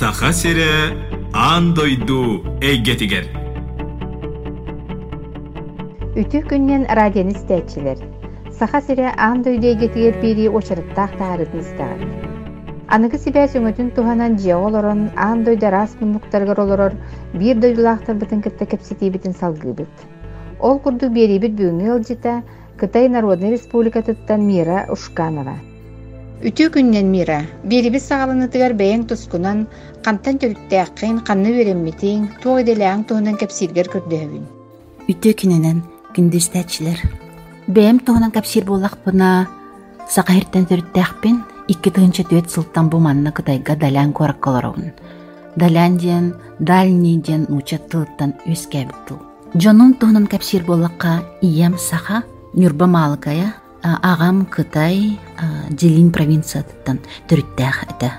саха сире аан дойду эйгетигер Үтү күннен радионы истәчилер. Саха сире аан дойду эйгетигер бири очарыттаах таарытын истәгән. Аныгы сибә сөңөтүн туханан жия олорон, аан дойда рас муннуктаргар олорор, бир дойдулаахтар бытын кытта кепситибитин салгыбыт. Ол курду берибит бүгүнгө ылжыта Кытай Народный Республикатыттан Мира Ушканова. Үтү күннен Мира, берибит сагалынытыгар бэйэн тускунан, кантан төрүттээккин, канны береммитиң, туох эделээң туһунан кепсиргер көрдөһөбүн. Үтө киненен күндүстәчләр. Бәм тоһунан капсир буллакпына сакаһиртен төрүттээкпин, икки тыгынча төт сылтан бу манна Кытайга далян кораккаларабын. Далян диен, дальний диен уча тылыттан өскәбит Жонун туһунан капсир боллакка иям саха Нюрба Малкая, ағам Кытай, Дилин провинциятыттан төрүттәэх эте.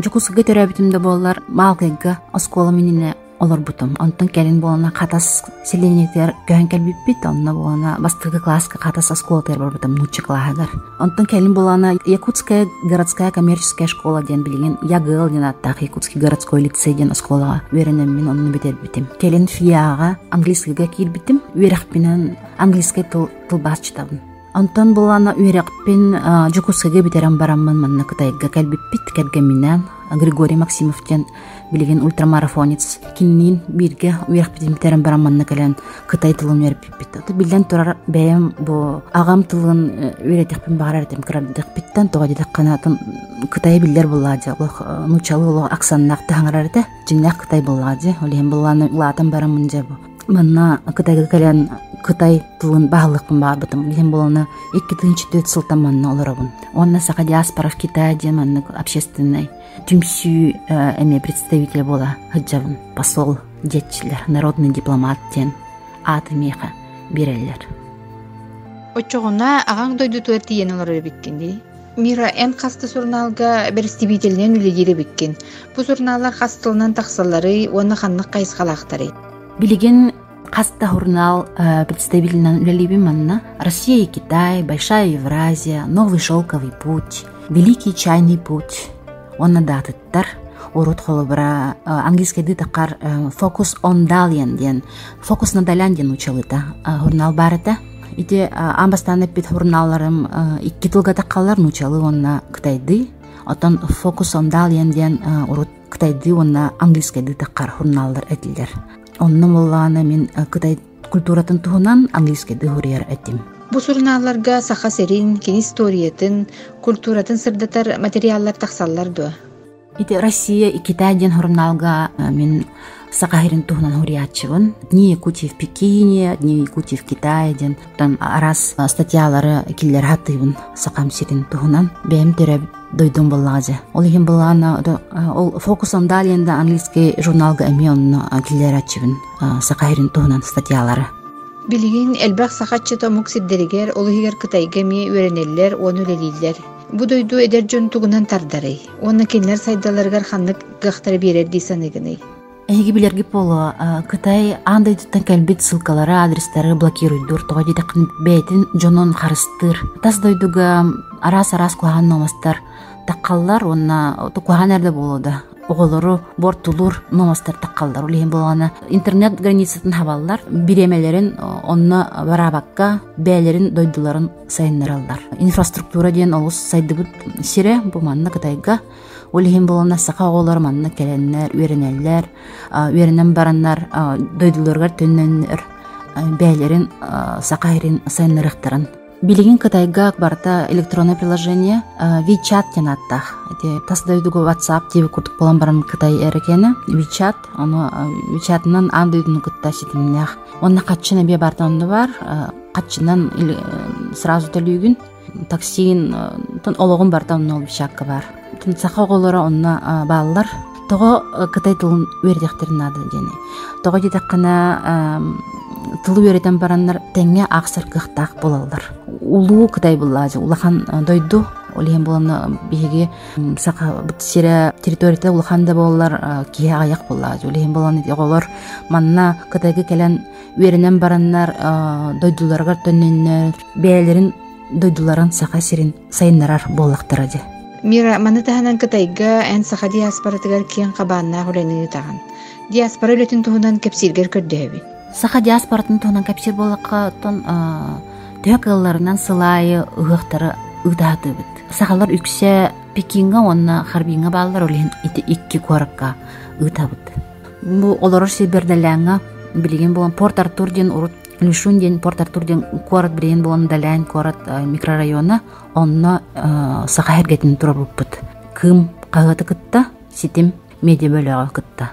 Жукусуга төрөбүтүмдө боллар Малкайга оскола минине олор бутум. Онтон келин болана катас селенетер көхөн келбиппит, онна болана бастыгы класска катас бар бутум, нучча клаһагар. Онтон келин болана Якутская городская коммерческая школа ден билген, Ягыл ден аттах Якутский городской лицей ден осколага веренем мен онны битер битим. Келин фияга английскийга кирбитим, верахпинен английский тыл тыл басчытабын. Онтон булана үйрәкпин жукусыга битерен бараммын манна кытайга кәлбиппит кәргәминән Григорий Максимовтен билген ультрамарафонец киннин бирге үйрәкпитин битерен барамманна кәлән кытай тылын үйрәппит. Ото билен турар бәем бу агам тылын үйрәтекпин багарар дем кырдыкпиттен тога дидек канатын кытай биллер буллады. Улах нучалы улах аксаннак таңарар да жиннак кытай буллады. Олем булланы латын барамын жабы. Манна кытайга кәлән Кытай тылын бағылықпын бағбытым. Билен боланы икки тыынчы төт сылтан манна олорабын. Онна сака диаспора в Китае де манна общественный түмсүү эме представитель бола хыджабын. Посол детчилер, народный дипломат ден аты меха берелер. Очоғуна ағаң дойду туар тиен олар биккенди. Мира эн касты журналга представителинен үлегире биккен. Бу журналлар хастылынан тақсалары, оны ханнық кайысқалақтары. Билеген Хаста журнал э, представитель Лялиби Манна, Россия и Китай, Большая Евразия, Новый шелковый путь, Великий чайный путь. Он надатыттар, урут холобра э, английский дытакар фокус он далян ден, фокус на далян ден учалыта журнал барыта. Ите амбастаны пит журналларым икки тылга таккалар нучалы онна Кытайды, отон фокус он далян ден урут Кытайды онна английский дытакар журналлар этилер. Онны боллаана мен кытай культуратын туһунан английский дыхурияр этим. Бу журналларга саха серин, кен историятын, культуратын сырдатар материаллар тахсаллар дуа. Ити Россия и Китай ден журналга мен сакахирин туһунан хуриятчыбын. Дни Якутии в Пекине, дни Якутии в Китае ден тан арас статьялары киллер хатыбын сакам сирин туһунан. Бэм төрөп дойдум боллазе. Ол ихин боллана ол фокус он далиенда английский журналга эмион киллер ачыбын сакахирин туһунан статьялары. Билигин элбах сахатчы томук сиддеригер, олыгер кытайга ми үйренеллер, оны үлелилер. Бу дойду эдер жон тугунан тардарай. Оны кенлер сайдаларгар ханнык гахтары берер дисаныгыны. Эги билерги полу Кытай андай туттан кэлбит ссылкалары адрестары блокируйдур тога дидакын бэйтин жонон харыстыр. Тас дойдуга арас арас куахан номастар таккаллар онна куахан эрде болуда. оголору бортулур номастар таккаллар улиһин болгана интернет границатын хабаллар биремелерин онно барабакка бээлерин дойдуларын сайыннараллар инфраструктура диэн олус сайдыбыт сире бу манна кытайга улиһин болгана сака оголор манна келеннер үйренеллер үйренен бараннар дойдуларгар төннөннөр бээлерин сакайрин сайыннарыктарын билигин кытайга барта электронное приложение WeChat ден аттах. Эти тасдайдугу WhatsApp диби курдук болан барам кытай эрекени. WeChat, ону WeChatнан андойдуну кытта ситимнях. Онна катчына бе бартанды бар. Катчынан сразу төлүгүн таксиин тон ологун бартан ол бар. Тон сака оголора онна баалар. Того кытай тылын үердехтерин ады жени. Того жедеккана тылы үйрөтен бараннар теңе аксыр кыхтаак болалар. Улуу кытай буллаажы улахан дойду. Олиен болон биһиги сака сире территорияда улахан да боллар кие аяк буллаажы олиен болон оголор манна кытайга келен үйренен бараннар дойдуларга төннөннөр бээлерин дойдуларын сака сирин сайыннарар боллактаражы Мира маны таһанан кытайга эн саха диаспоратыгар киен кабааннаа хүрени таган. Диаспора өлөтүн туһунан кепсиргер көрдөһөбү. Саха диаспоратын туһунан капсир боллакка тон төһөк ылларынан сылайы ыгыктары ыдаатыбыт. Сахалар үксе Пекинга онна харбинга баалар олин ити икки куаракка ытабыт. Бу олорор сиберделяңа билеген болан Порт Артур урут Лишун ден Порт Артур ден куарат билеген болан далян куарат микрорайона онна саха хергетин тура буппут. Кым кагаты кытта ситим медиа бөлөгө кытта.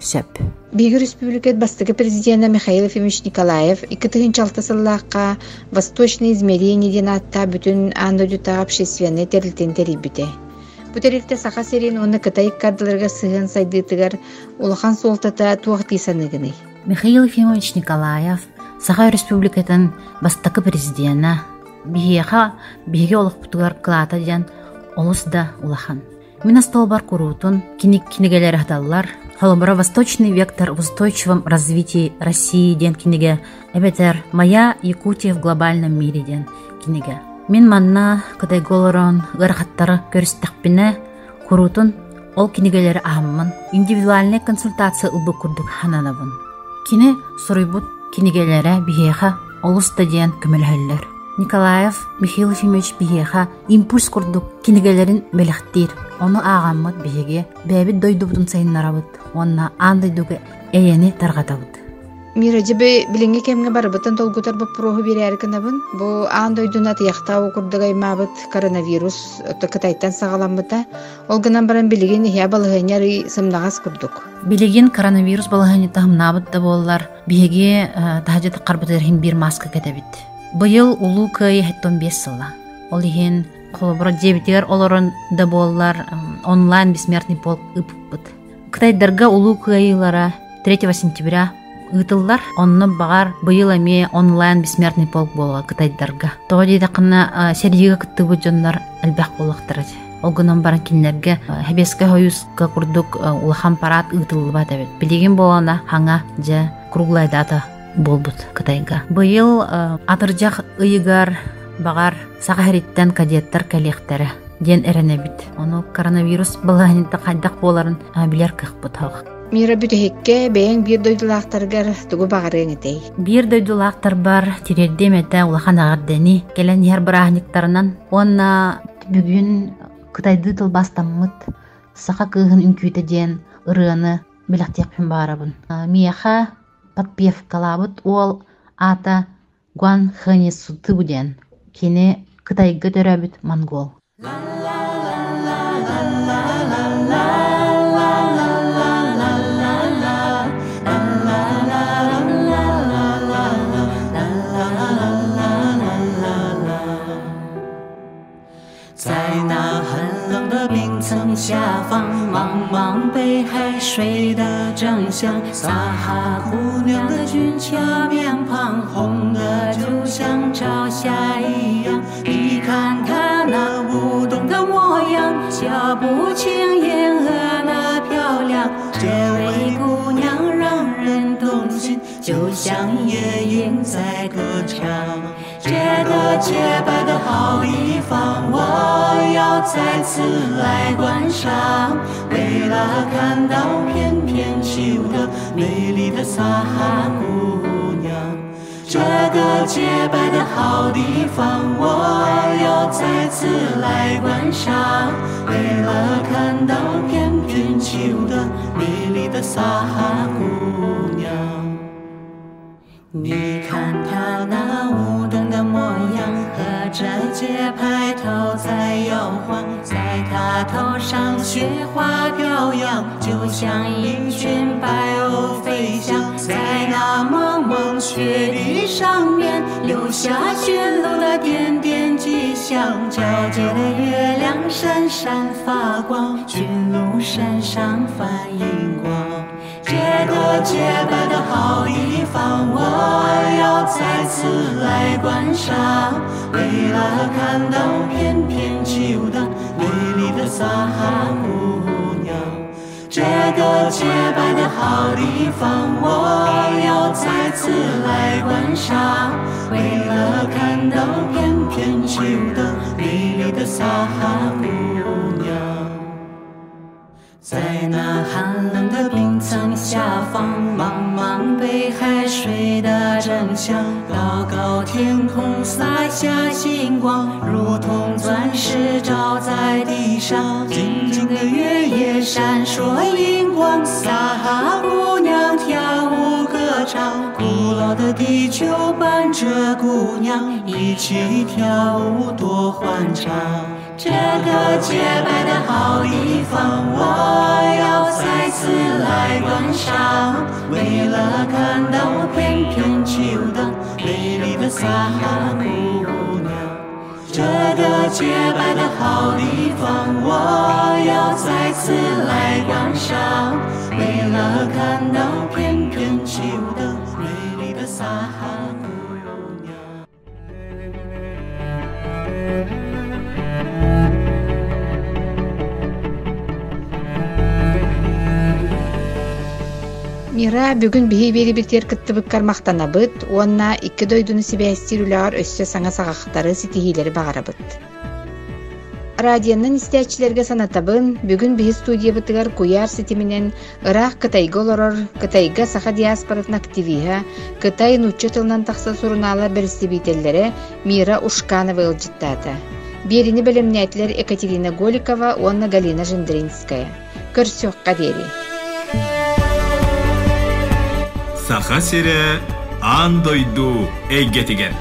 Сөп. Биги республикат бастыгы президента Михаил Ефимович Николаев иккытыгын чалтасыллааққа восточный измерение ден атта бүтүн андодютага общественный терилтен терибите. Бу терилте саха серин оны кытай кардыларга сыгын сайдыытыгар улахан солтата туактыйсаныгыны. Михаил Ефимович Николаев Саха республикатын бастакы президента биһиэха биһиге олохпутугар кылаата диэн олус да улахан. Мина столбар куруутун киник кинигелер хаталлар Холобра Восточный вектор в устойчивом развитии России ден киниге эбетер Моя Якутия в глобальном мире ден киниге. Мен манна кыдай голорон гырхаттары көрістіқпіне курутун ол кинигелер ахаммын индивидуальный консультация убы курдук хананабын. Кини суруйбут кинигелере бихеха олуста диен көмөлһөллөр. Николаев Михаил Ефимович бихеха импульс курдук кинигелерин белехтир. Оны ағаммыт биһиге бәбит дойдубутун сайыннарабыт. Онна андайдуге эйени таргатабыт. Мира жебе билинге кемге барыбытын толгутар бу проху берер кынабын. Бу аан дойдуна укурдагай мабыт коронавирус кытайттан сагаламбыта. Ол гынан баран билигин ихя балыгыняр сымнагас курдук. Билигин коронавирус балыгыны тахымнабыт да боллар. Биһиге тахажы тақарбытыр хим бир маска кетебит. Быйыл улуу кый хеттон бес сылла. Ол иһин холобро дебитигер олорон да боллар онлайн бессмертный полк ыппыт. Кытайдарга улуу кыйылара 3 сентября ытыллар онно багар быйыл эми онлайн бессмертный полк болга кытайдарга. Того дейда кына серига кыттыбы жоннар элбэх болактыр. Олгунан баран кинлерге хебеске хоюска курдук улахан парад ытылба дебет. Билеген болана хаңа же круглая дата болбут кытайга. Быйыл атыржак ыйыгар багар сагариттен кадеттер коллектары ден эренебит. Ону коронавирус балаһынта кайдак боларын билер кыхпыт хак. Мира бүтүһекке бэйэн бир дойдулаахтаргар тугу багарыың этей. Бир дойдулаахтар бар тирердем эте улахан агардени келен яр барахниктарынан онна бүгүн кытайды тыл бастаммыт саха кыыхын үнкүйте диэн ырыаны билахтиякпин баарабын. Мияха подпевкалабыт ол ата гуан хыни суты буден. Кини кытайга төрөбүт монгол. 在那寒冷的冰层下方，茫茫北海水的正香，撒哈姑娘的俊俏面庞，红的就像朝霞一样。你看她那舞动的模样，脚步轻盈就像夜莺在歌唱。这个洁白的好地方，我要再次来观赏。为了看到翩翩起舞的美丽的撒哈姑娘，这个洁白的好地方，我要再次来观赏。为了看到翩翩起舞的美丽的撒哈姑娘，你看他那舞动的模样，和着节拍头在摇晃，在他头上雪花飘扬，就像一群白鸥飞翔，在那茫茫雪地上面留下驯鹿的点点迹象。皎洁的月亮闪闪发光，驯鹿身上泛银光。这个洁白的好地方，我要再次来观赏。为了看到翩翩起舞的美丽的撒哈姑娘，这个洁白的好地方，我要再次来观赏。为了看到翩翩起舞的美丽的撒哈姑娘。在那寒冷的冰层下方，茫茫北海水的真相。高高天空洒下星光，如同钻石照在地上。静静的月夜闪烁银光，撒哈姑娘跳舞歌唱。古老的地球伴着姑娘一起跳舞，多欢畅。这个洁白的好地方，我要再次来观赏。为了看到翩翩起舞的美丽的撒哈姑娘，这个洁白的好地方，我要再次来观赏。为了看到翩 Мира бүгүн биһи бири битер кыттыбык кармактанабыт, уонна икки дойдуну сибээстир үлэҕэр өссө саҥа саҕахтары ситиһиилери баҕарабыт. Радионун истээчилерге санатабын бүгүн биһи студиябытыгар куяр ситиминен ыраах кытайга олорор, кытайга саха диаспоратын активиха, кытай нуччу тылынан сурунаалар беристибителлере Мира Ушканова ылжыттаата. Берини белемнәтлер Екатерина Голикова, уонна Галина Жиндринская. Көрсөкка дери. Саха сире ан дойду эйгетиген.